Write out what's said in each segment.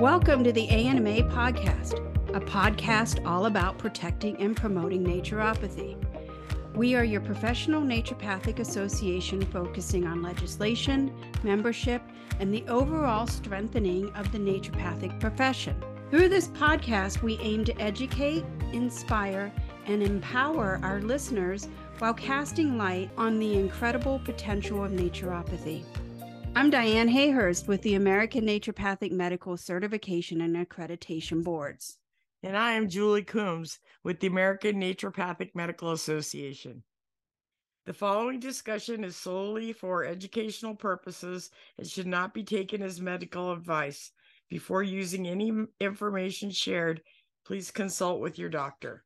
Welcome to the ANMA podcast, a podcast all about protecting and promoting naturopathy. We are your professional naturopathic association focusing on legislation, membership, and the overall strengthening of the naturopathic profession. Through this podcast, we aim to educate, inspire, and empower our listeners while casting light on the incredible potential of naturopathy. I'm Diane Hayhurst with the American Naturopathic Medical Certification and Accreditation Boards. And I am Julie Coombs with the American Naturopathic Medical Association. The following discussion is solely for educational purposes and should not be taken as medical advice. Before using any information shared, please consult with your doctor.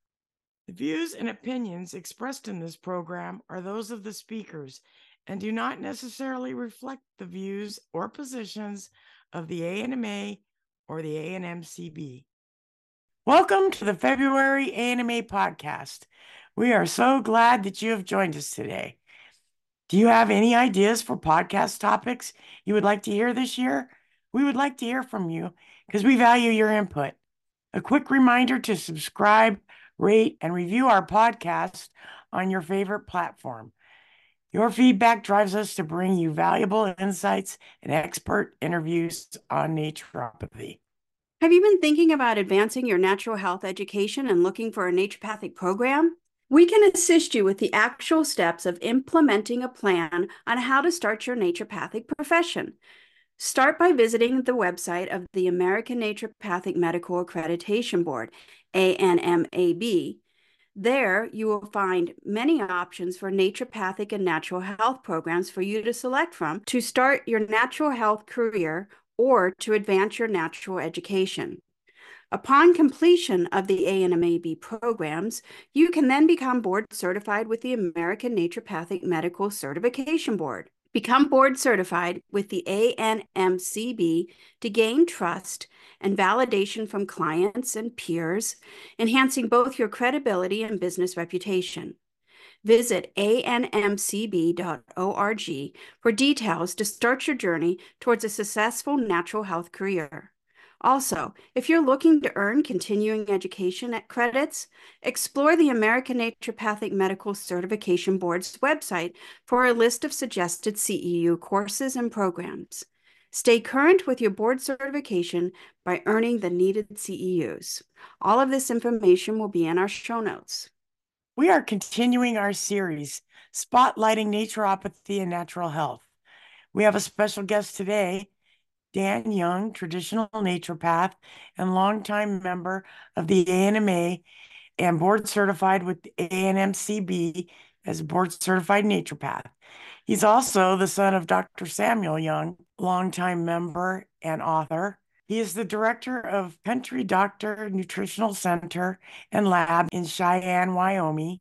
The views and opinions expressed in this program are those of the speakers and do not necessarily reflect the views or positions of the ANMA or the ANMCB. Welcome to the February ANMA podcast. We are so glad that you have joined us today. Do you have any ideas for podcast topics you would like to hear this year? We would like to hear from you because we value your input. A quick reminder to subscribe, rate, and review our podcast on your favorite platform. Your feedback drives us to bring you valuable insights and expert interviews on naturopathy. Have you been thinking about advancing your natural health education and looking for a naturopathic program? We can assist you with the actual steps of implementing a plan on how to start your naturopathic profession. Start by visiting the website of the American Naturopathic Medical Accreditation Board, ANMAB, there, you will find many options for naturopathic and natural health programs for you to select from to start your natural health career or to advance your natural education. Upon completion of the ANMAB programs, you can then become board certified with the American Naturopathic Medical Certification Board. Become board certified with the ANMCB to gain trust and validation from clients and peers, enhancing both your credibility and business reputation. Visit anmcb.org for details to start your journey towards a successful natural health career. Also, if you're looking to earn continuing education at credits, explore the American Naturopathic Medical Certification Board's website for a list of suggested CEU courses and programs. Stay current with your board certification by earning the needed CEUs. All of this information will be in our show notes. We are continuing our series, Spotlighting Naturopathy and Natural Health. We have a special guest today, Dan Young, traditional naturopath and longtime member of the ANMA and board certified with the ANMCB as a board certified naturopath. He's also the son of Dr. Samuel Young, longtime member and author. He is the director of Country Doctor Nutritional Center and Lab in Cheyenne, Wyoming.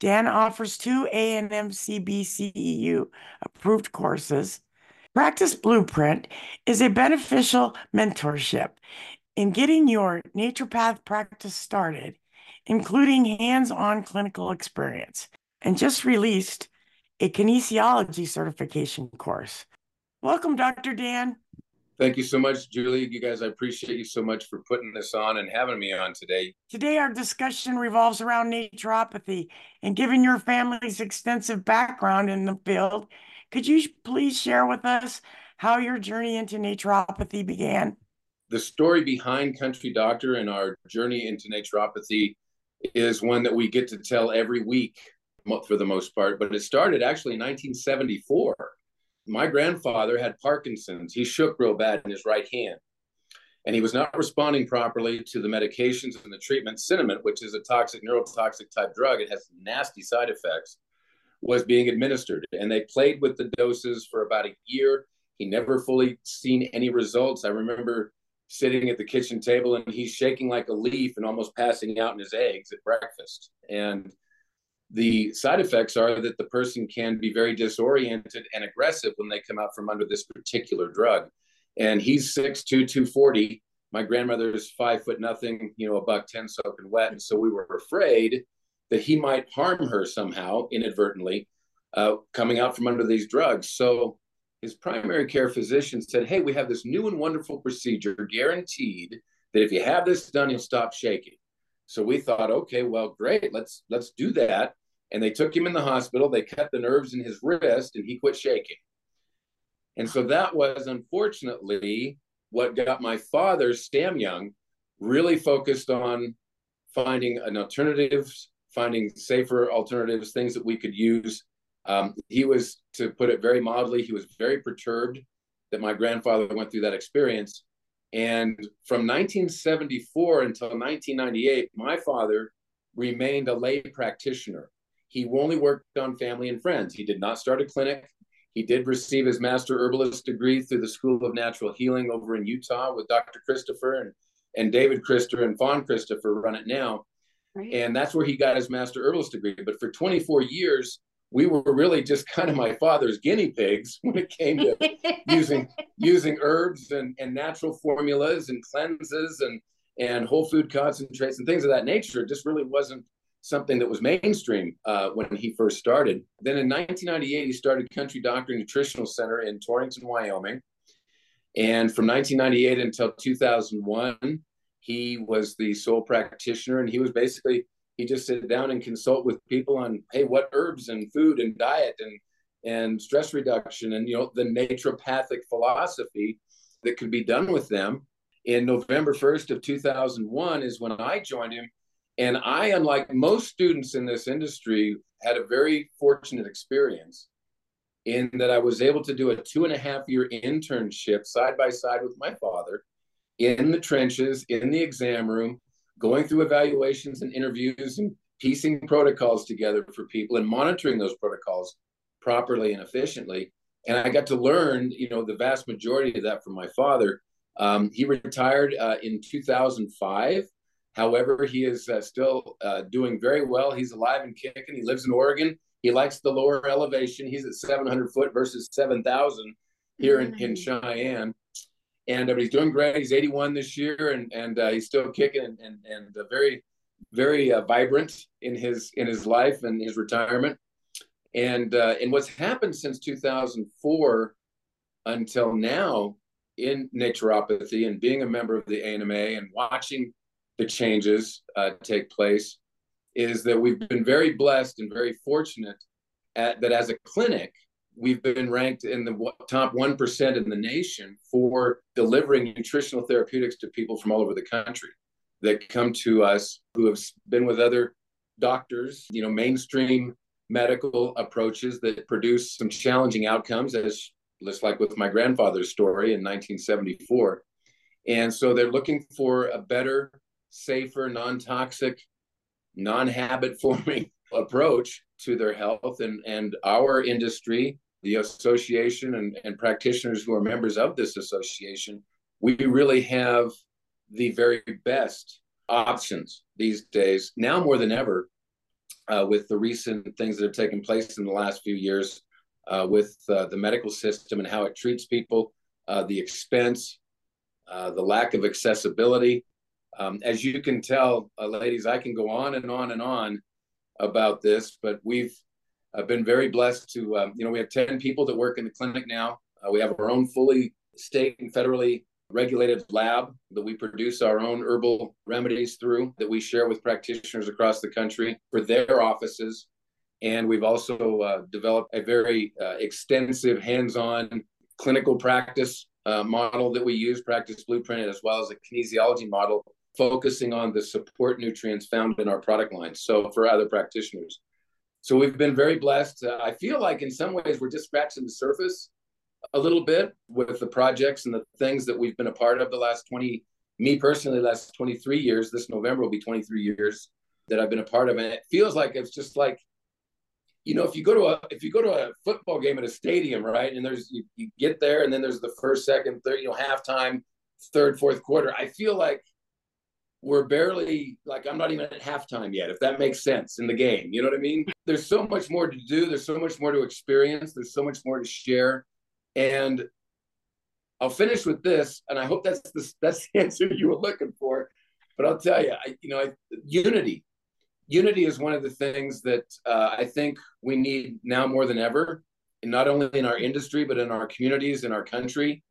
Dan offers two ANMCB CEU approved courses Practice Blueprint is a beneficial mentorship in getting your naturopath practice started, including hands on clinical experience, and just released a kinesiology certification course. Welcome, Dr. Dan. Thank you so much, Julie. You guys, I appreciate you so much for putting this on and having me on today. Today, our discussion revolves around naturopathy. And given your family's extensive background in the field, could you please share with us how your journey into naturopathy began? The story behind Country Doctor and our journey into naturopathy is one that we get to tell every week for the most part, but it started actually in 1974. My grandfather had Parkinson's. He shook real bad in his right hand and he was not responding properly to the medications and the treatment. Sinemet, which is a toxic, neurotoxic type drug, it has nasty side effects was being administered. And they played with the doses for about a year. He never fully seen any results. I remember sitting at the kitchen table and he's shaking like a leaf and almost passing out in his eggs at breakfast. And the side effects are that the person can be very disoriented and aggressive when they come out from under this particular drug. And he's 6'2, 240. My grandmother is five foot nothing, you know, a buck 10 soaking wet. And so we were afraid that he might harm her somehow inadvertently uh, coming out from under these drugs. So his primary care physician said, Hey, we have this new and wonderful procedure guaranteed that if you have this done, you'll stop shaking. So we thought, okay, well, great, let's let's do that. And they took him in the hospital. They cut the nerves in his wrist, and he quit shaking. And so that was unfortunately what got my father, Sam Young, really focused on finding an alternative, finding safer alternatives, things that we could use. Um, he was, to put it very mildly, he was very perturbed that my grandfather went through that experience. And from 1974 until 1998, my father remained a lay practitioner. He only worked on family and friends. He did not start a clinic. He did receive his master herbalist degree through the School of Natural Healing over in Utah with Dr. Christopher and, and David Christopher and Fawn Christopher run it now. Right. And that's where he got his master herbalist degree. But for 24 years, we were really just kind of my father's guinea pigs when it came to using using herbs and, and natural formulas and cleanses and and whole food concentrates and things of that nature. It just really wasn't something that was mainstream uh, when he first started. Then in 1998, he started Country Doctor Nutritional Center in Torrington, Wyoming. And from 1998 until 2001, he was the sole practitioner, and he was basically he just sit down and consult with people on hey, what herbs and food and diet and and stress reduction and you know the naturopathic philosophy that could be done with them. In November 1st of 2001 is when I joined him and I, unlike most students in this industry, had a very fortunate experience in that I was able to do a two and a half year internship side by side with my father in the trenches, in the exam room, going through evaluations and interviews and piecing protocols together for people and monitoring those protocols properly and efficiently. And I got to learn, you know, the vast majority of that from my father. Um, he retired uh, in 2005 However, he is uh, still uh, doing very well. He's alive and kicking. He lives in Oregon. He likes the lower elevation. He's at 700 foot versus 7,000 here in, in Cheyenne. And uh, he's doing great. He's 81 this year, and and uh, he's still kicking and and, and uh, very, very uh, vibrant in his in his life and his retirement. And and what's happened since 2004 until now in naturopathy and being a member of the ANMA and watching the changes uh, take place is that we've been very blessed and very fortunate at, that as a clinic, we've been ranked in the top 1% in the nation for delivering nutritional therapeutics to people from all over the country that come to us who have been with other doctors, you know, mainstream medical approaches that produce some challenging outcomes, as just like with my grandfather's story in 1974. And so they're looking for a better safer, non toxic, non habit forming approach to their health. And, and our industry, the association, and, and practitioners who are members of this association, we really have the very best options these days, now more than ever, uh, with the recent things that have taken place in the last few years uh, with uh, the medical system and how it treats people, uh, the expense, uh, the lack of accessibility. Um, as you can tell, uh, ladies, I can go on and on and on about this, but we've uh, been very blessed to, um, you know, we have 10 people that work in the clinic now. Uh, we have our own fully state and federally regulated lab that we produce our own herbal remedies through that we share with practitioners across the country for their offices. And we've also uh, developed a very uh, extensive hands on clinical practice uh, model that we use, practice blueprint, as well as a kinesiology model focusing on the support nutrients found in our product line. So for other practitioners. So we've been very blessed. Uh, I feel like in some ways we're just scratching the surface a little bit with the projects and the things that we've been a part of the last 20, me personally, last 23 years. This November will be 23 years that I've been a part of. And it feels like it's just like, you know, if you go to a if you go to a football game at a stadium, right? And there's you, you get there and then there's the first, second, third, you know, halftime, third, fourth quarter. I feel like we're barely like I'm not even at halftime yet, if that makes sense in the game. You know what I mean? There's so much more to do. There's so much more to experience. There's so much more to share. And I'll finish with this, and I hope that's the that's the answer you were looking for. But I'll tell you, I, you know, I, unity, unity is one of the things that uh, I think we need now more than ever not only in our industry but in our communities in our country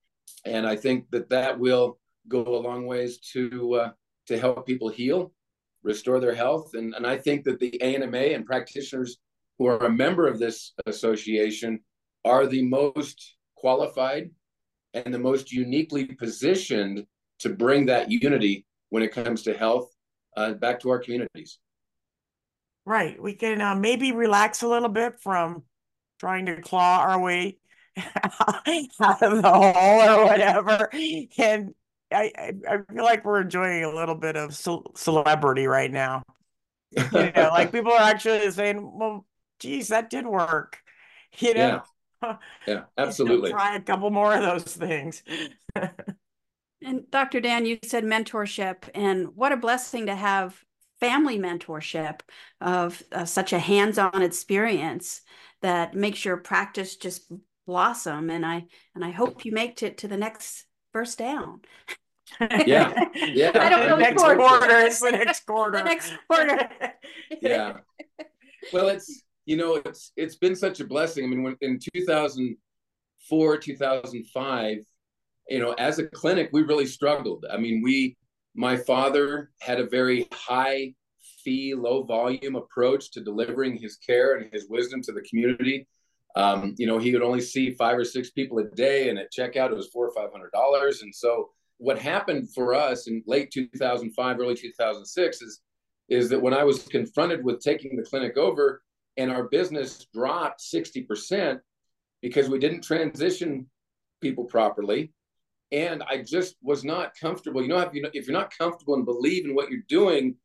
and i think that that will go a long ways to uh, to help people heal restore their health and, and i think that the anma and practitioners who are a member of this association are the most qualified and the most uniquely positioned to bring that unity when it comes to health uh, back to our communities. Right. We can uh, maybe relax a little bit from trying to claw our way out of the hole or whatever. And I, I, feel like we're enjoying a little bit of celebrity right now. You know, like people are actually saying, well, geez, that did work. You know? Yeah, yeah absolutely. try a couple more of those things. and Dr. Dan, you said mentorship, and what a blessing to have family mentorship of uh, such a hands-on experience that makes your practice just blossom. And I and I hope you make it to the next first down. Yeah, yeah. I don't know. Next quarter. It's the next quarter. the next quarter. yeah. Well, it's you know, it's it's been such a blessing. I mean, when in 2004, 2005, you know, as a clinic, we really struggled. I mean, we my father had a very high fee, low volume approach to delivering his care and his wisdom to the community. Um, you know, he would only see five or six people a day, and at checkout it was four or five hundred dollars. And so, what happened for us in late 2005, early 2006 is is that when I was confronted with taking the clinic over, and our business dropped 60% because we didn't transition people properly and i just was not comfortable. You know if, you if you're not comfortable and believe in what you're doing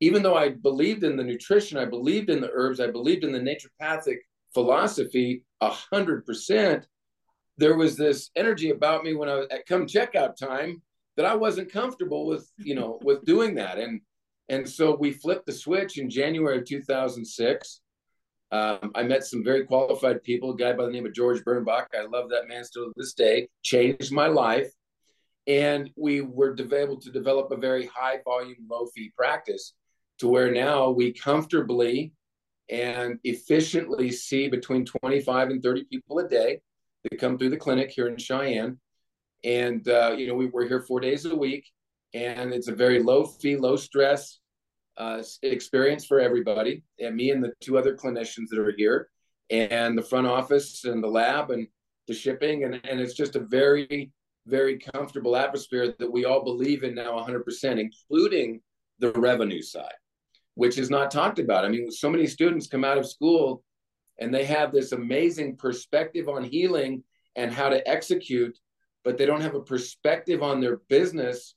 even though i believed in the nutrition i believed in the herbs i believed in the naturopathic philosophy a hundred percent there was this energy about me when i was at come checkout time that i wasn't comfortable with you know with doing that and and so we flipped the switch in january of 2006 um, I met some very qualified people, a guy by the name of George Bernbach. I love that man still to this day, changed my life. And we were able to develop a very high volume, low fee practice to where now we comfortably and efficiently see between 25 and 30 people a day that come through the clinic here in Cheyenne. And, uh, you know, we, we're here four days a week and it's a very low fee, low stress uh, experience for everybody, and me and the two other clinicians that are here, and the front office and the lab and the shipping, and and it's just a very very comfortable atmosphere that we all believe in now 100%, including the revenue side, which is not talked about. I mean, so many students come out of school and they have this amazing perspective on healing and how to execute, but they don't have a perspective on their business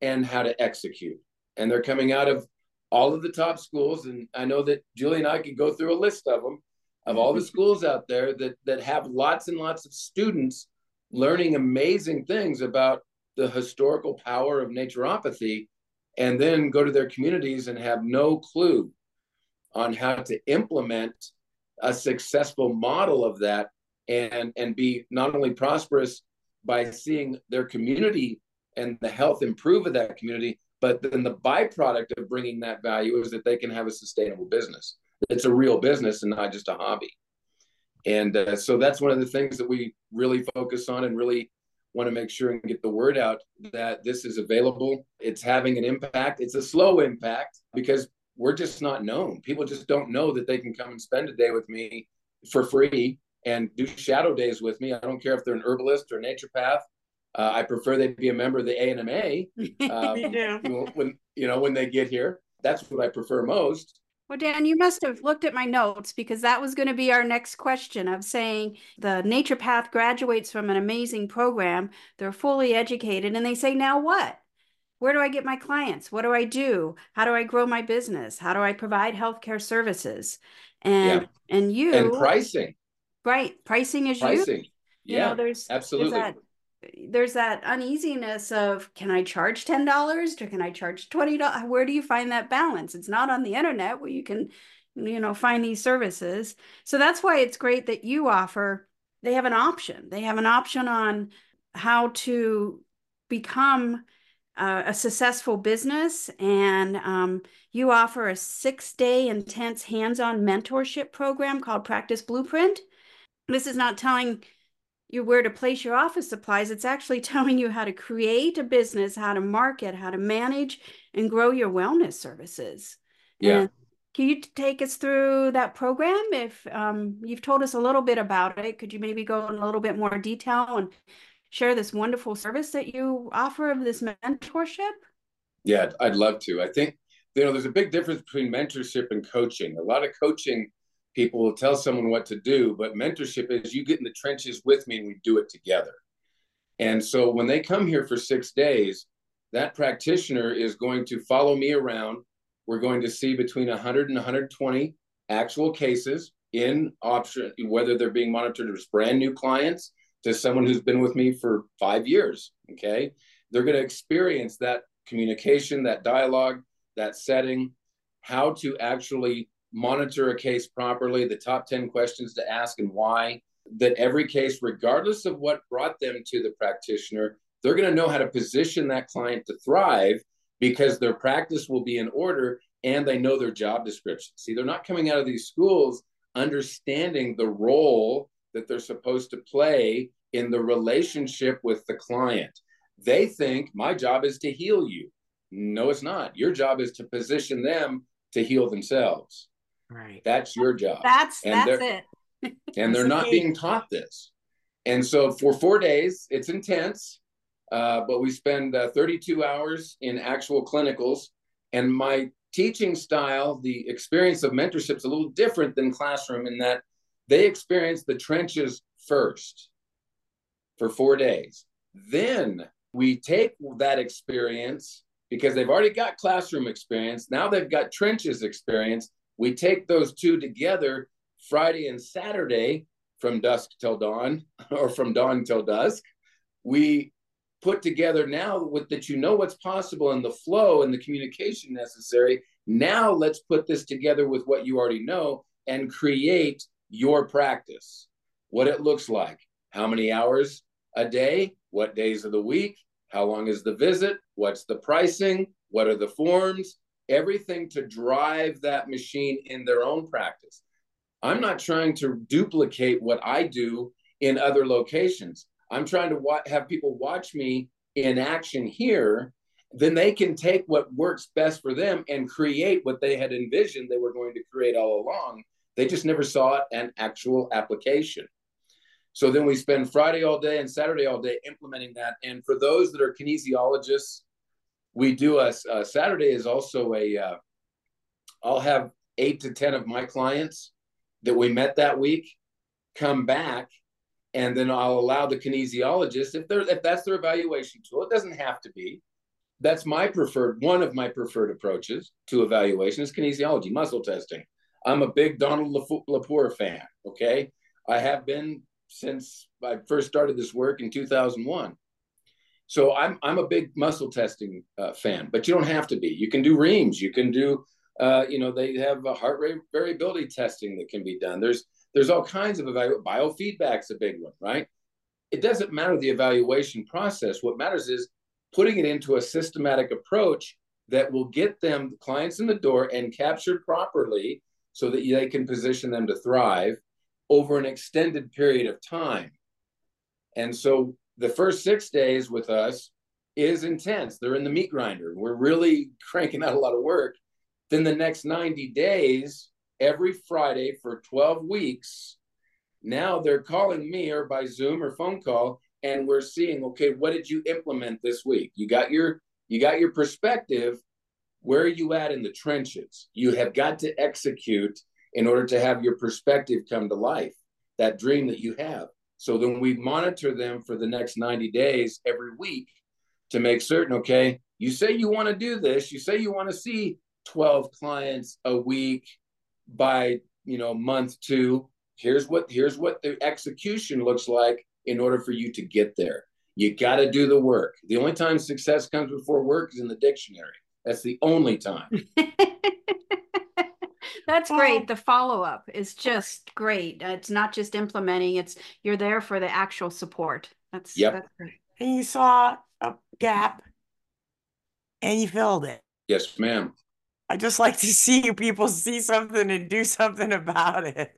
and how to execute. And they're coming out of all of the top schools, and I know that Julie and I could go through a list of them, of all the schools out there that that have lots and lots of students learning amazing things about the historical power of naturopathy, and then go to their communities and have no clue on how to implement a successful model of that and and be not only prosperous by seeing their community and the health improve of that community but then the byproduct of bringing that value is that they can have a sustainable business. It's a real business and not just a hobby. And uh, so that's one of the things that we really focus on and really want to make sure and get the word out that this is available. It's having an impact. It's a slow impact because we're just not known. People just don't know that they can come and spend a day with me for free and do shadow days with me. I don't care if they're an herbalist or a naturopath uh, I prefer they be a member of the ANMA. Um, when you know when they get here, that's what I prefer most. Well, Dan, you must have looked at my notes because that was going to be our next question of saying the naturopath graduates from an amazing program. They're fully educated and they say, now what? Where do I get my clients? What do I do? How do I grow my business? How do I provide healthcare services? And yeah. and you and pricing. Right. Pricing is pricing. You. Yeah, you know, there's absolutely. There's that there's that uneasiness of can I charge ten dollars or can I charge twenty dollars? Where do you find that balance? It's not on the internet where you can, you know, find these services. So that's why it's great that you offer. They have an option. They have an option on how to become uh, a successful business, and um, you offer a six-day intense hands-on mentorship program called Practice Blueprint This is not telling you where to place your office supplies. It's actually telling you how to create a business, how to market, how to manage and grow your wellness services. Yeah. And can you take us through that program? If um, you've told us a little bit about it, could you maybe go in a little bit more detail and share this wonderful service that you offer of this mentorship? Yeah, I'd love to. I think you know there's a big difference between mentorship and coaching. A lot of coaching people will tell someone what to do, but mentorship is you get in the trenches with me and we do it together. And so when they come here for 6 days, that practitioner is going to follow me around we're going to see between 100 and 120 actual cases in option, whether they're being monitored as brand new clients to someone who's been with me for five years. Okay. They're going to experience that communication, that dialogue, that setting, how to actually monitor a case properly, the top 10 questions to ask and why. That every case, regardless of what brought them to the practitioner, they're going to know how to position that client to thrive because their practice will be in order and they know their job description. See, they're not coming out of these schools understanding the role that they're supposed to play in the relationship with the client. They think my job is to heal you. No, it's not. Your job is to position them to heal themselves. Right. That's your job. That's and that's it. and they're not being taught this. And so for four days, it's intense. Uh, but we spend uh, 32 hours in actual clinicals. And my teaching style, the experience of mentorship is a little different than classroom in that they experience the trenches first for four days. Then we take that experience because they've already got classroom experience. Now they've got trenches experience. We take those two together Friday and Saturday from dusk till dawn or from dawn till dusk. We put together now with that you know what's possible and the flow and the communication necessary now let's put this together with what you already know and create your practice what it looks like. How many hours a day? What days of the week? How long is the visit? What's the pricing? What are the forms? Everything to drive that machine in their own practice. I'm not trying to duplicate what i do in other locations. I'm trying to wa- have people watch me in action here. Then they can take what works best for them and create what they had envisioned they were going to create all along. They just never saw an actual application. So then we spend Friday all day and Saturday all day implementing that. And for those that are kinesiologists, we do a, a Saturday is also a. will uh, have eight to 10 of my clients that we met that week come back and then I'll allow the kinesiologist if they're if that's their evaluation tool. It doesn't have to be. That's my preferred one of my preferred approaches to evaluation is kinesiology, muscle testing. I'm a big Donald Lepore fan. Okay, I have been since I first started this work in 2001. So I'm I'm a big muscle testing uh, fan, but you don't have to be. You can do reams. You can do, uh, you know, they have a heart rate variability testing that can be done. There's there's all kinds of. Biofeedback's a big one, right? It doesn't matter the evaluation process. What matters is putting it into a systematic approach that will get them clients in the door and captured properly so that they can position them to thrive over an extended period of time. And so the first six days with us is intense. They're in the meat grinder. We're really cranking out a lot of work. Then the next 90 days every Friday for 12 weeks. Now they're calling me or by Zoom or phone call, and we're seeing, okay, what did you implement this week? You got your you got your perspective. Where are you at in the trenches? You have got to execute in order to have your perspective come to life, that dream that you have. So then we monitor them for the next 90 days every week to make certain, okay, you say you want to do this, you say you want to see 12 clients a week by you know month two here's what here's what the execution looks like in order for you to get there you got to do the work the only time success comes before work is in the dictionary that's the only time that's great the follow-up is just great uh, it's not just implementing it's you're there for the actual support that's yep. that's great and you saw a gap and you filled it yes ma'am I just like to see you people see something and do something about it.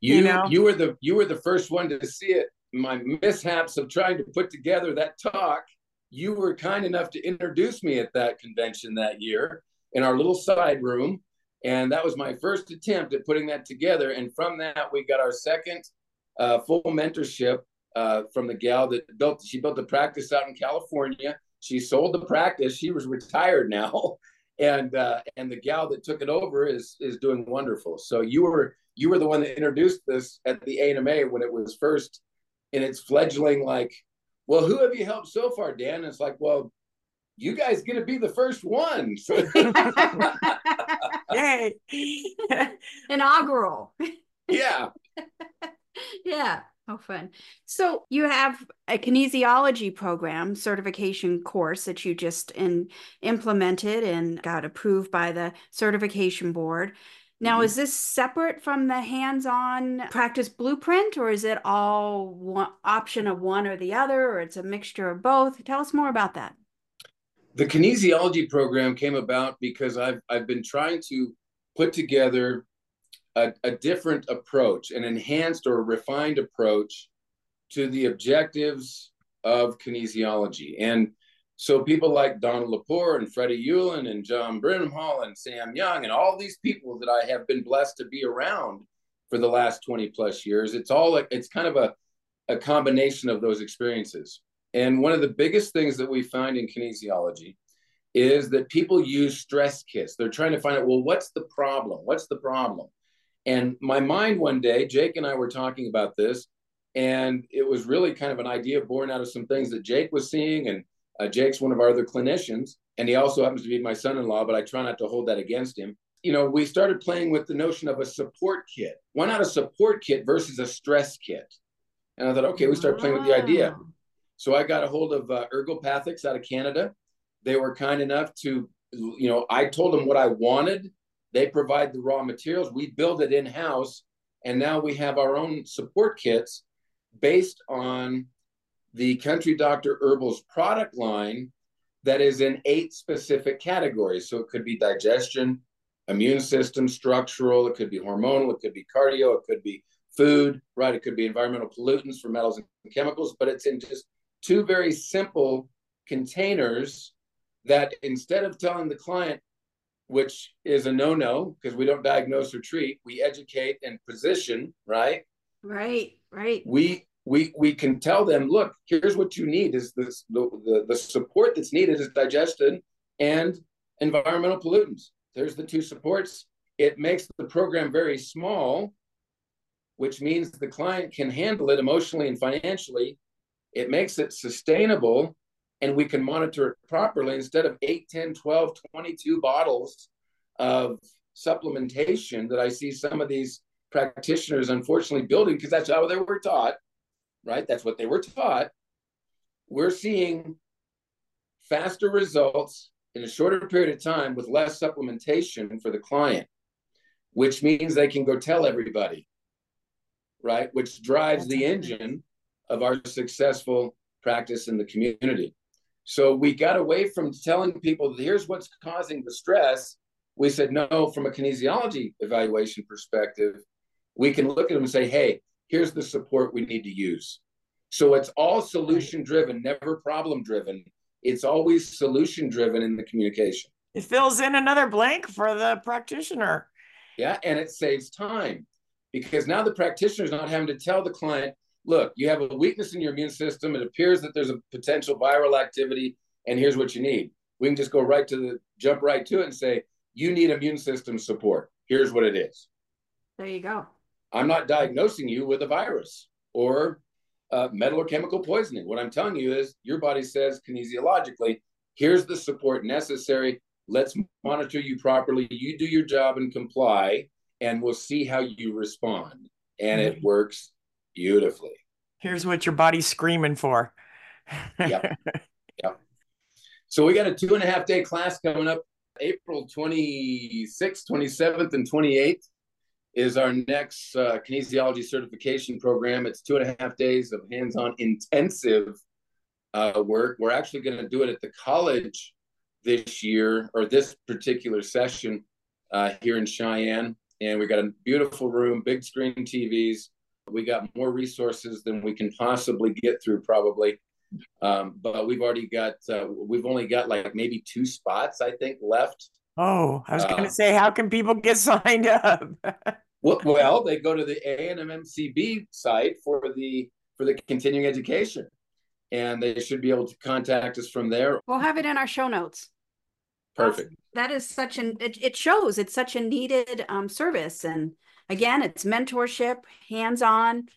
You you, know? you were the you were the first one to see it. My mishaps of trying to put together that talk. You were kind enough to introduce me at that convention that year in our little side room, and that was my first attempt at putting that together. And from that, we got our second uh, full mentorship uh, from the gal that built. She built the practice out in California. She sold the practice. She was retired now, and uh, and the gal that took it over is is doing wonderful. So you were you were the one that introduced this at the ANMA when it was first in its fledgling. Like, well, who have you helped so far, Dan? And it's like, well, you guys get to be the first one. Yay! Inaugural. Yeah. yeah. Oh, fun. So you have a kinesiology program certification course that you just in, implemented and got approved by the certification board. Now, mm-hmm. is this separate from the hands-on practice blueprint, or is it all one option of one or the other, or it's a mixture of both? Tell us more about that. The kinesiology program came about because I've I've been trying to put together a, a different approach, an enhanced or refined approach to the objectives of kinesiology. And so people like Donald Lepore and Freddie Ulan and John Brimhall and Sam Young and all these people that I have been blessed to be around for the last 20 plus years, it's all like it's kind of a, a combination of those experiences. And one of the biggest things that we find in kinesiology is that people use stress kits. They're trying to find out, well, what's the problem? What's the problem? And my mind one day, Jake and I were talking about this, and it was really kind of an idea born out of some things that Jake was seeing. And uh, Jake's one of our other clinicians, and he also happens to be my son in law, but I try not to hold that against him. You know, we started playing with the notion of a support kit. Why not a support kit versus a stress kit? And I thought, okay, we started playing with the idea. So I got a hold of uh, Ergopathics out of Canada. They were kind enough to, you know, I told them what I wanted they provide the raw materials. We build it in house. And now we have our own support kits based on the Country Doctor Herbals product line that is in eight specific categories. So it could be digestion, immune system, structural, it could be hormonal, it could be cardio, it could be food, right? It could be environmental pollutants for metals and chemicals, but it's in just two very simple containers that instead of telling the client, which is a no-no because we don't diagnose or treat. We educate and position, right? Right, right. We we we can tell them, look, here's what you need is this the, the, the support that's needed is digestion and environmental pollutants. There's the two supports. It makes the program very small, which means the client can handle it emotionally and financially. It makes it sustainable and we can monitor it properly instead of 8 10 12 22 bottles of supplementation that i see some of these practitioners unfortunately building because that's how they were taught right? That's what they were taught. We're seeing faster results in a shorter period of time with less supplementation for the client which means they can go tell everybody right? Which drives the engine of our successful practice in the community. So we got away from telling people, here's what's causing the stress. We said, no, from a kinesiology evaluation perspective, we can look at them and say, hey, here's the support we need to use. So it's all solution driven, never problem driven. It's always solution driven in the communication. It fills in another blank for the practitioner. Yeah, and it saves time because now the practitioner is not having to tell the client, look, you have a weakness in your immune system. It appears that there's a potential viral activity, and here's what you need. We can just go right to the jump right to it and say, you need immune system support. Here's what it is. There you go. I'm not diagnosing you with a virus or uh, metal or chemical poisoning. What I'm telling you is your body says kinesiologically, here's the support necessary. Let's monitor you properly. You do your job and comply, and we'll see how you respond. And it mm-hmm. works beautifully. Here's what your body's screaming for. yep. Yep. So we got a two and a half day class coming up. April 26th, 27th, and 28th is our next uh, kinesiology certification program. It's two and a half days of hands on intensive uh, work. We're actually going to do it at the college this year or this particular session uh, here in Cheyenne. and we got a beautiful room, big screen TVs. We got more resources than we can possibly get through, probably. Um, but we've already got, uh, we've only got like maybe two spots, I think, left. Oh, I was uh, going to say, how can people get signed up? well, they go to the ANMCB site for the for the continuing education, and they should be able to contact us from there. We'll have it in our show notes. Perfect. That is such an it, it shows it's such a needed um, service, and again, it's mentorship, hands on.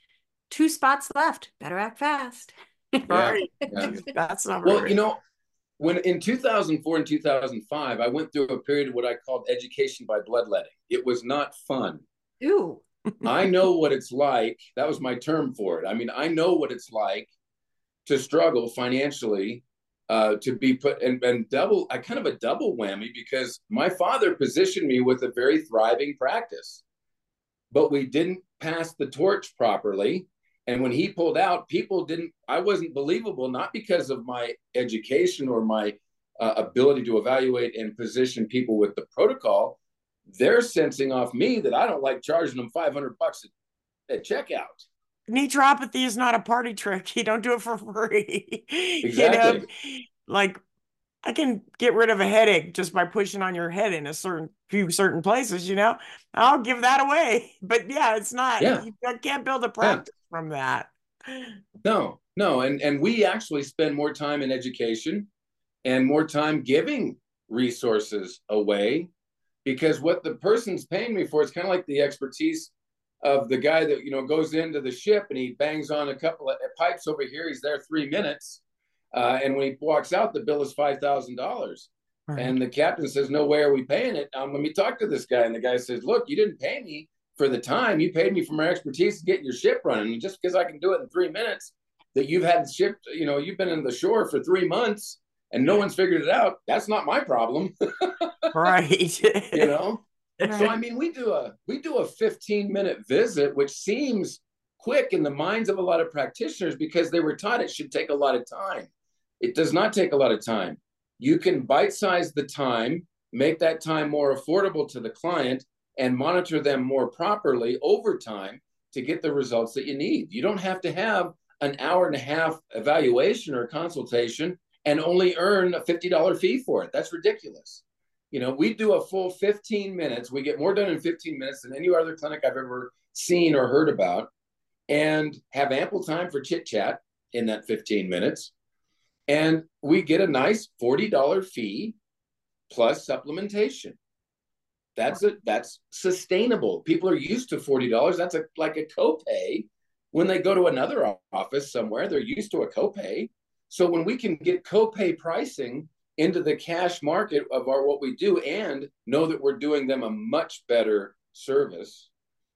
Two spots left. Better act fast. Yeah, yeah. That's not well. You know, when in 2004 and 2005, I went through a period of what I called education by bloodletting. It was not fun. Ooh. I know what it's like. That was my term for it. I mean, I know what it's like to struggle financially, uh, to be put and, and double, I kind of a double whammy because my father positioned me with a very thriving practice, but we didn't pass the torch properly. And when he pulled out, people didn't, I wasn't believable, not because of my education or my uh, ability to evaluate and position people with the protocol. They're sensing off me that I don't like charging them 500 bucks at, at checkout. Naturopathy is not a party trick. You don't do it for free. Exactly. You know, like I can get rid of a headache just by pushing on your head in a certain few certain places, you know. I'll give that away. But yeah, it's not yeah. you can't build a practice yeah. from that. No, no. And and we actually spend more time in education and more time giving resources away because what the person's paying me for is kind of like the expertise of the guy that you know goes into the ship and he bangs on a couple of pipes over here he's there three minutes uh, and when he walks out, the bill is five thousand dollars. And the captain says, "No way are we paying it." Um, let me talk to this guy. And the guy says, "Look, you didn't pay me for the time. You paid me for my expertise to get your ship running. And just because I can do it in three minutes, that you've had shipped, you know, you've been in the shore for three months and no one's figured it out. That's not my problem." right. you know. So I mean, we do a we do a 15 minute visit, which seems quick in the minds of a lot of practitioners because they were taught it should take a lot of time. It does not take a lot of time. You can bite size the time, make that time more affordable to the client, and monitor them more properly over time to get the results that you need. You don't have to have an hour and a half evaluation or consultation and only earn a $50 fee for it. That's ridiculous. You know, we do a full 15 minutes. We get more done in 15 minutes than any other clinic I've ever seen or heard about and have ample time for chit chat in that 15 minutes and we get a nice $40 fee plus supplementation that's a that's sustainable people are used to $40 that's a like a copay when they go to another office somewhere they're used to a copay so when we can get copay pricing into the cash market of our what we do and know that we're doing them a much better service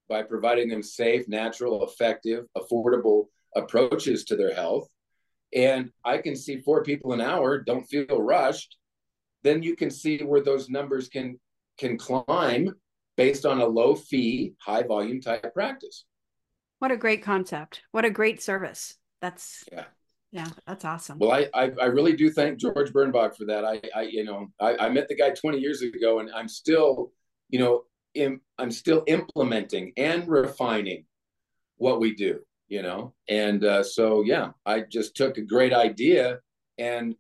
by providing them safe natural effective affordable approaches to their health and I can see four people an hour, don't feel rushed, then you can see where those numbers can can climb based on a low fee, high volume type practice. What a great concept. What a great service. That's yeah. Yeah, that's awesome. Well, I, I, I really do thank George Birnbach for that. I, I you know, I, I met the guy 20 years ago and I'm still, you know, in, I'm still implementing and refining what we do you know and uh, so yeah i just took a great idea and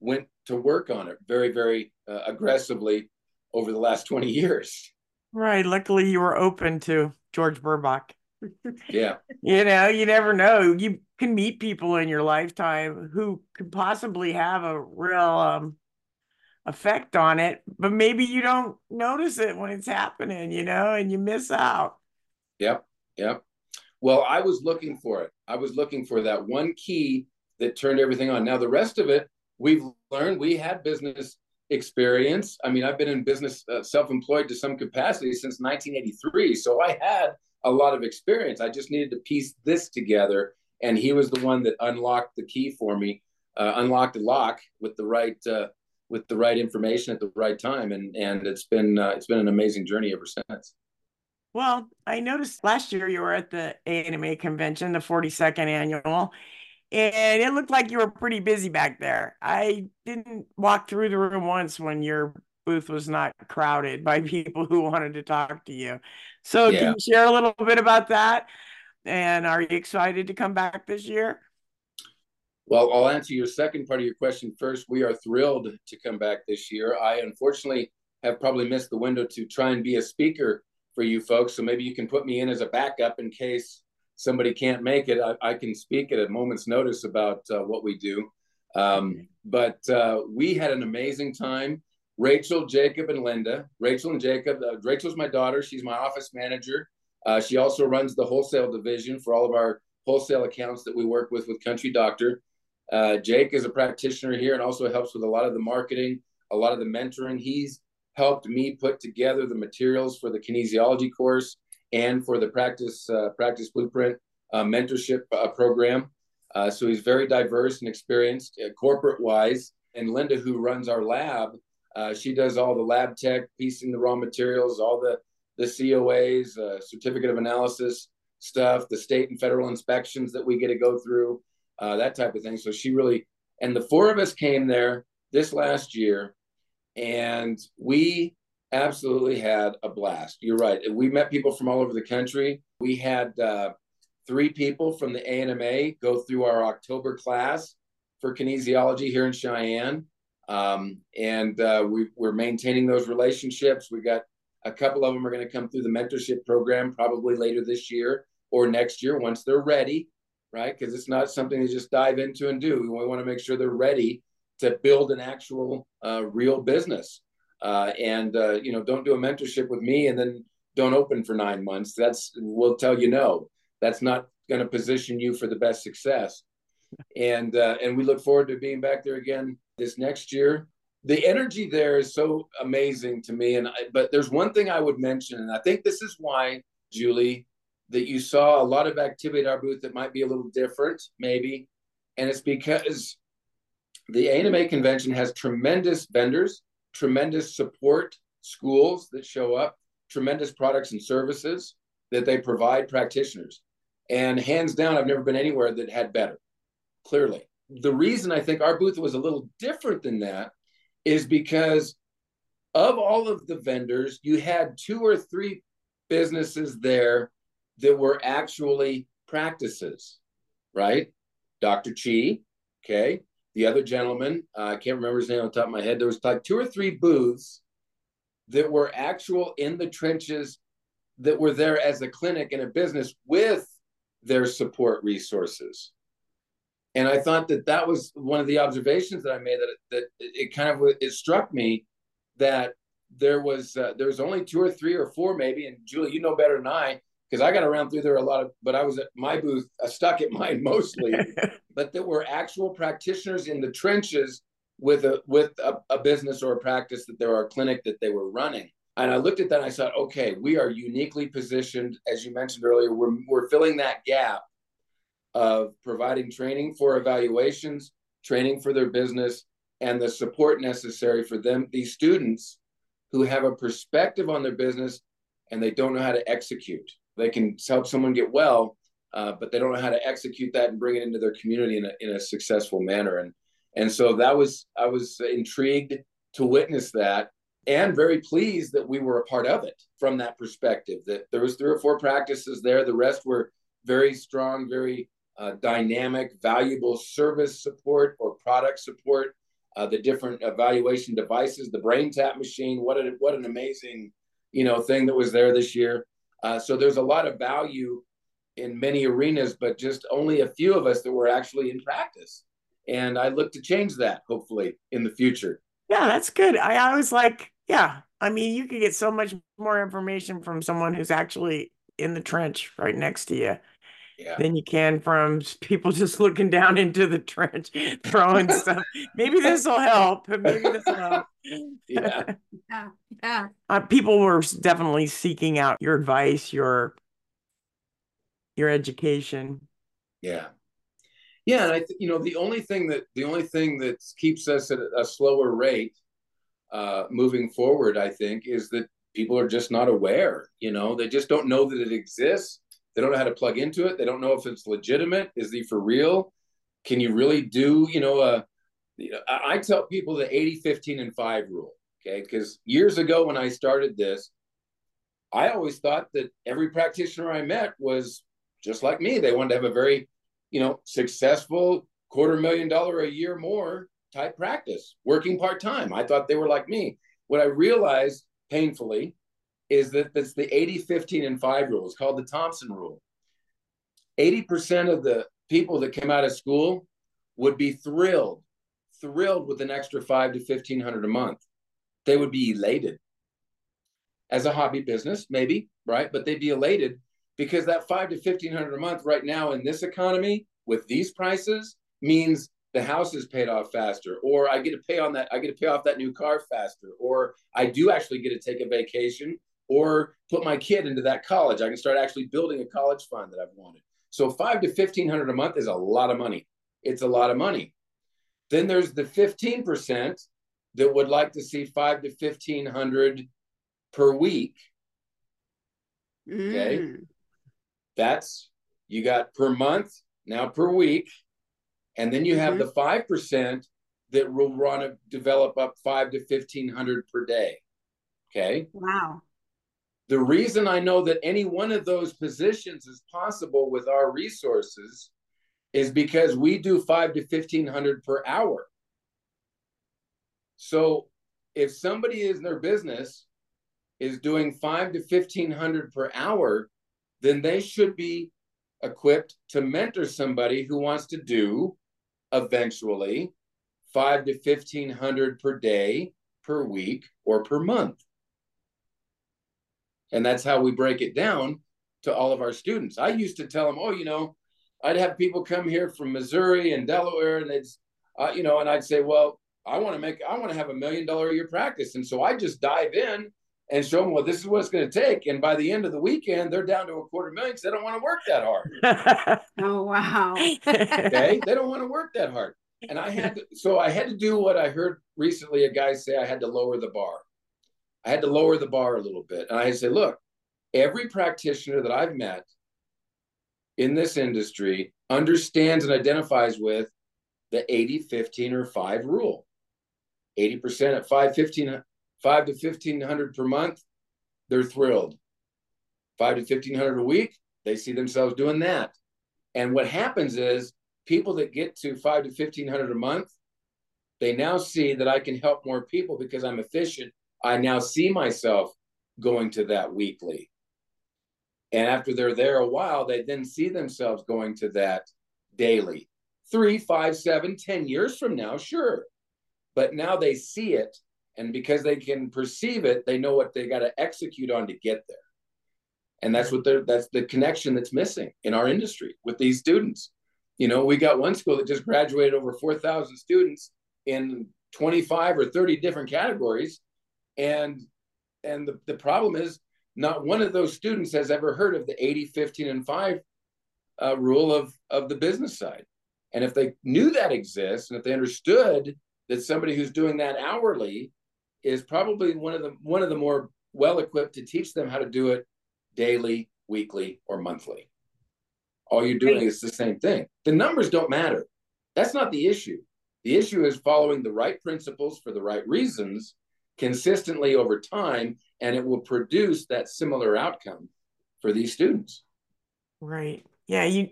went to work on it very very uh, aggressively over the last 20 years right luckily you were open to george Birnbach yeah you know you never know you can meet people in your lifetime who could possibly have a real um, effect on it but maybe you don't notice it when it's happening you know and you miss out yep yep well, I was looking for it. I was looking for that one key that turned everything on. Now, the rest of it, we've learned. We had business experience. I mean, I've been in business, uh, self employed to some capacity since 1983. So I had a lot of experience. I just needed to piece this together. And he was the one that unlocked the key for me, uh, unlocked the lock with the right. Uh, with the right information at the right time, and and it's been uh, it's been an amazing journey ever since. Well, I noticed last year you were at the ANMA convention, the 42nd annual, and it looked like you were pretty busy back there. I didn't walk through the room once when your booth was not crowded by people who wanted to talk to you. So yeah. can you share a little bit about that? And are you excited to come back this year? Well, I'll answer your second part of your question first. We are thrilled to come back this year. I unfortunately have probably missed the window to try and be a speaker for you folks. So maybe you can put me in as a backup in case somebody can't make it. I, I can speak at a moment's notice about uh, what we do. Um, but uh, we had an amazing time. Rachel, Jacob, and Linda. Rachel and Jacob. Uh, Rachel's my daughter. She's my office manager. Uh, she also runs the wholesale division for all of our wholesale accounts that we work with with Country Doctor. Uh, Jake is a practitioner here and also helps with a lot of the marketing, a lot of the mentoring. He's helped me put together the materials for the kinesiology course and for the practice uh, practice blueprint uh, mentorship uh, program. So he's very diverse and experienced corporate wise. And Linda, who runs our lab, she does all the lab tech, piecing the raw materials, all the the COAs, certificate of analysis stuff, the state and federal inspections that we get to go through uh, that type of thing. So she really, and the four of us came there this last year, and we absolutely had a blast. You're right. We met people from all over the country. We had uh, three people from the ANMA go through our October class for kinesiology here in Cheyenne. Um, and uh, we, we're maintaining those relationships. We got a couple of them are going to come through the mentorship program probably later this year or next year once they're ready right? Because it's not something to just dive into and do. We want to make sure they're ready to build an actual uh, real business. Uh, and uh, you know, don't do a mentorship with me and then don't open for nine months. That's we'll tell you no. That's not going to position you for the best success. And uh, and we look forward to being back there again this next year. The energy there is so amazing to me. And I, but there's one thing I would mention, and I think this is why Julie that you saw a lot of activity at our booth that might be a little different, maybe. And it's because the ANMA convention has tremendous vendors, tremendous support schools that show up, tremendous products and services that they provide practitioners. And hands down, I've never been anywhere that had better, clearly. The reason I think our booth was a little different than that is because of all of the vendors, you had two or three businesses there that were actually practices, right? Dr. Chi, okay. The other gentleman, uh, I can't remember his name on the top of my head. There was like two or three booths that were actual in the trenches that were there as a clinic and a business with their support resources. And I thought that that was one of the observations that I made that that it kind of it struck me that there was uh, there was only two or three or four maybe, and Julie, you know better than I, because I got around through there a lot of, but I was at my booth, uh, stuck at mine mostly. but there were actual practitioners in the trenches with a with a, a, business or a practice that there were a clinic that they were running. And I looked at that and I thought, okay, we are uniquely positioned, as you mentioned earlier. We're we're filling that gap of providing training for evaluations, training for their business, and the support necessary for them, these students who have a perspective on their business and they don't know how to execute they can help someone get well, uh, but they don't know how to execute that and bring it into their community in a, in a successful manner. And and so that was I was intrigued to witness that and very pleased that we were a part of it from that perspective. That there was three or four practices there. The rest were very strong, very uh, dynamic, valuable service support or product support. Uh, the different evaluation devices, the BrainTap machine. What a, what an amazing you know thing that was there this year. Uh, so there's a lot of value in many arenas, but just only a few of us that were actually in practice. And I look to change that hopefully in the future. Yeah, that's good. I, I was like, yeah, I mean, you could get so much more information from someone who's actually in the trench right next to you yeah. than you can from people just looking down into the trench, throwing stuff. Maybe this will help. Maybe this will help. yeah. Yeah. Yeah. Uh, people were definitely seeking out your advice, your your education. Yeah. Yeah, and I, th- you know, the only thing that the only thing that keeps us at a slower rate uh, moving forward, I think, is that people are just not aware. You know, they just don't know that it exists they don't know how to plug into it. They don't know if it's legitimate. Is he for real? Can you really do, you know, uh, I tell people the 80, 15, and 5 rule. Okay. Because years ago, when I started this, I always thought that every practitioner I met was just like me. They wanted to have a very, you know, successful quarter million dollar a year more type practice, working part time. I thought they were like me. What I realized painfully is that it's the 80, 15, and 5 rule. It's called the Thompson rule. 80% of the people that came out of school would be thrilled, thrilled with an extra five to 1500 a month. They would be elated as a hobby business, maybe, right? But they'd be elated because that five to 1500 a month right now in this economy with these prices means the house is paid off faster or i get to pay on that i get to pay off that new car faster or i do actually get to take a vacation or put my kid into that college i can start actually building a college fund that i've wanted so five to 1500 a month is a lot of money it's a lot of money then there's the 15% that would like to see five to 1500 per week okay mm. that's you got per month now per week and then you have mm-hmm. the 5% that will run to develop up five to 1500 per day. Okay. Wow. The reason I know that any one of those positions is possible with our resources is because we do five to 1500 per hour. So if somebody in their business is doing five to 1500 per hour, then they should be equipped to mentor somebody who wants to do eventually five to 1500 per day, per week, or per month. And that's how we break it down to all of our students. I used to tell them, oh, you know, I'd have people come here from Missouri and Delaware, and they'd, uh, you know, and I'd say, well, I want to make, I want to have a million dollar a year practice. And so I just dive in and show them, well, this is what it's going to take. And by the end of the weekend, they're down to a quarter million because they don't want to work that hard. oh, wow. okay. They don't want to work that hard. And I had to, so I had to do what I heard recently a guy say I had to lower the bar. I had to lower the bar a little bit. And I say, look, every practitioner that I've met in this industry understands and identifies with the 80, 15, or 5 rule. 80% at 5, 15, five to fifteen hundred per month, they're thrilled. Five to fifteen hundred a week, they see themselves doing that. And what happens is people that get to five to fifteen hundred a month, they now see that I can help more people because I'm efficient. I now see myself going to that weekly. And after they're there a while, they then see themselves going to that daily. Three, five, seven, ten years from now, sure. But now they see it and because they can perceive it they know what they got to execute on to get there and that's what they're that's the connection that's missing in our industry with these students you know we got one school that just graduated over 4000 students in 25 or 30 different categories and and the, the problem is not one of those students has ever heard of the 80 15 and 5 uh, rule of of the business side and if they knew that exists and if they understood that somebody who's doing that hourly is probably one of the one of the more well equipped to teach them how to do it daily, weekly, or monthly. All you're doing is the same thing. The numbers don't matter. That's not the issue. The issue is following the right principles for the right reasons consistently over time, and it will produce that similar outcome for these students. Right. Yeah. You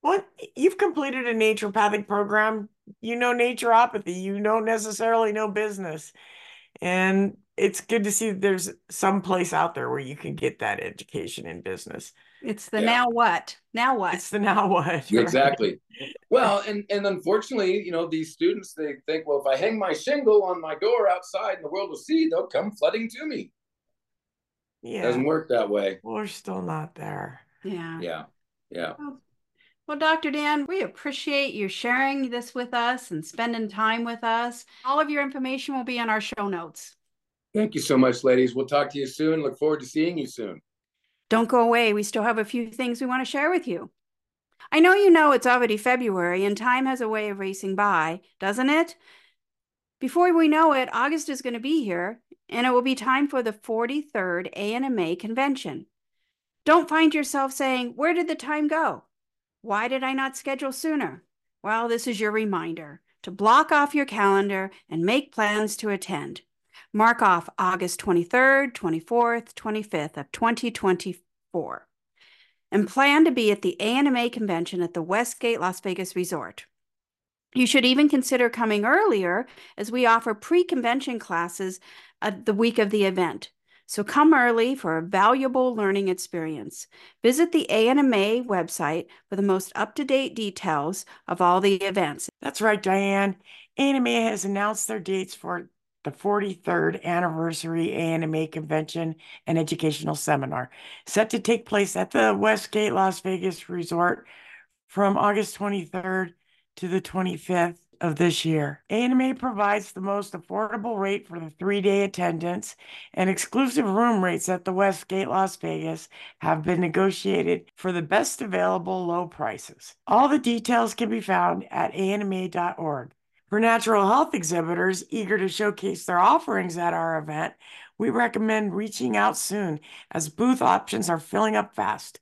what you've completed a naturopathic program. You know naturopathy. You don't necessarily know business. And it's good to see there's some place out there where you can get that education in business. It's the yeah. now what? Now what? It's the now what. Exactly. well, and and unfortunately, you know, these students they think, well, if I hang my shingle on my door outside and the world will see, they'll come flooding to me. Yeah. It doesn't work that way. We're still not there. Yeah. Yeah. Yeah. Well, well, Dr. Dan, we appreciate you sharing this with us and spending time with us. All of your information will be in our show notes. Thank you so much, ladies. We'll talk to you soon. Look forward to seeing you soon. Don't go away. We still have a few things we want to share with you. I know you know it's already February and time has a way of racing by, doesn't it? Before we know it, August is going to be here and it will be time for the 43rd ANMA convention. Don't find yourself saying, Where did the time go? Why did I not schedule sooner? Well, this is your reminder to block off your calendar and make plans to attend. Mark off August 23rd, 24th, 25th of 2024 and plan to be at the ANMA convention at the Westgate Las Vegas Resort. You should even consider coming earlier as we offer pre-convention classes at the week of the event. So come early for a valuable learning experience. Visit the ANMA website for the most up-to-date details of all the events. That's right, Diane. ANMA has announced their dates for the 43rd anniversary ANMA convention and educational seminar, set to take place at the Westgate Las Vegas Resort from August 23rd to the 25th of this year. ANMA provides the most affordable rate for the three-day attendance, and exclusive room rates at the Westgate Las Vegas have been negotiated for the best available low prices. All the details can be found at anma.org. For natural health exhibitors eager to showcase their offerings at our event, we recommend reaching out soon as booth options are filling up fast.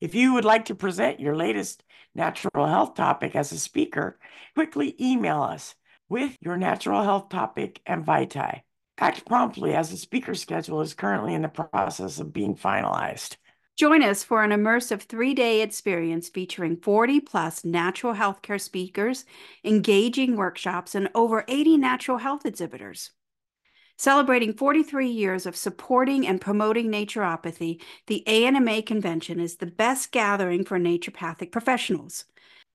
If you would like to present your latest natural health topic as a speaker, quickly email us with your natural health topic and vitae. Act promptly as the speaker schedule is currently in the process of being finalized. Join us for an immersive three day experience featuring 40 plus natural healthcare speakers, engaging workshops, and over 80 natural health exhibitors. Celebrating 43 years of supporting and promoting naturopathy, the ANMA convention is the best gathering for naturopathic professionals.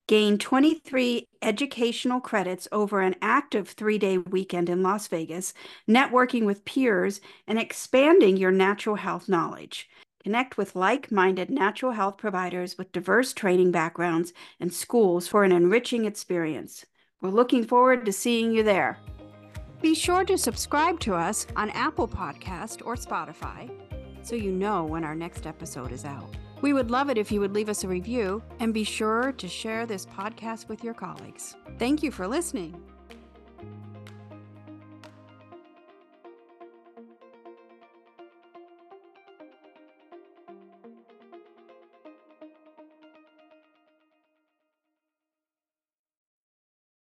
Gain 23 educational credits over an active three day weekend in Las Vegas, networking with peers, and expanding your natural health knowledge. Connect with like minded natural health providers with diverse training backgrounds and schools for an enriching experience. We're looking forward to seeing you there. Be sure to subscribe to us on Apple Podcast or Spotify so you know when our next episode is out. We would love it if you would leave us a review and be sure to share this podcast with your colleagues. Thank you for listening.